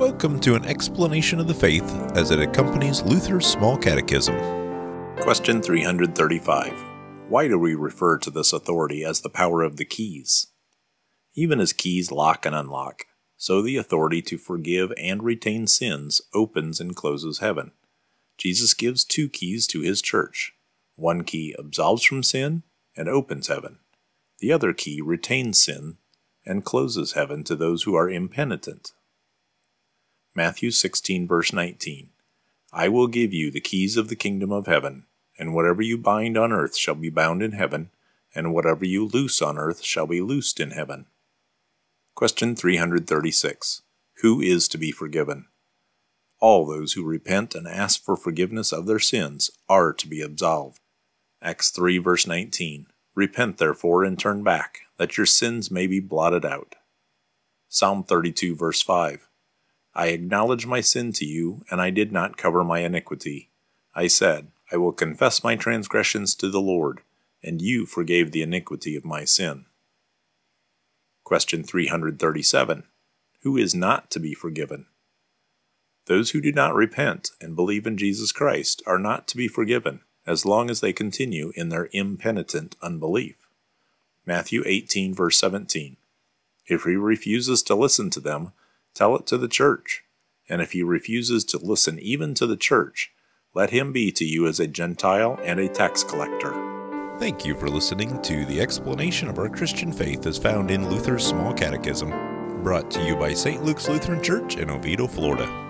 Welcome to an explanation of the faith as it accompanies Luther's Small Catechism. Question 335. Why do we refer to this authority as the power of the keys? Even as keys lock and unlock, so the authority to forgive and retain sins opens and closes heaven. Jesus gives two keys to his church. One key absolves from sin and opens heaven. The other key retains sin and closes heaven to those who are impenitent. Matthew 16, verse 19. I will give you the keys of the kingdom of heaven, and whatever you bind on earth shall be bound in heaven, and whatever you loose on earth shall be loosed in heaven. Question 336. Who is to be forgiven? All those who repent and ask for forgiveness of their sins are to be absolved. Acts 3, verse 19. Repent therefore and turn back, that your sins may be blotted out. Psalm 32, verse 5. I acknowledge my sin to you, and I did not cover my iniquity. I said, I will confess my transgressions to the Lord, and you forgave the iniquity of my sin. Question 337. Who is not to be forgiven? Those who do not repent and believe in Jesus Christ are not to be forgiven as long as they continue in their impenitent unbelief. Matthew 18, verse 17. If he refuses to listen to them, tell it to the church. And if he refuses to listen even to the church, let him be to you as a Gentile and a tax collector. Thank you for listening to the explanation of our Christian faith as found in Luther's Small Catechism, brought to you by St. Luke's Lutheran Church in Oviedo, Florida.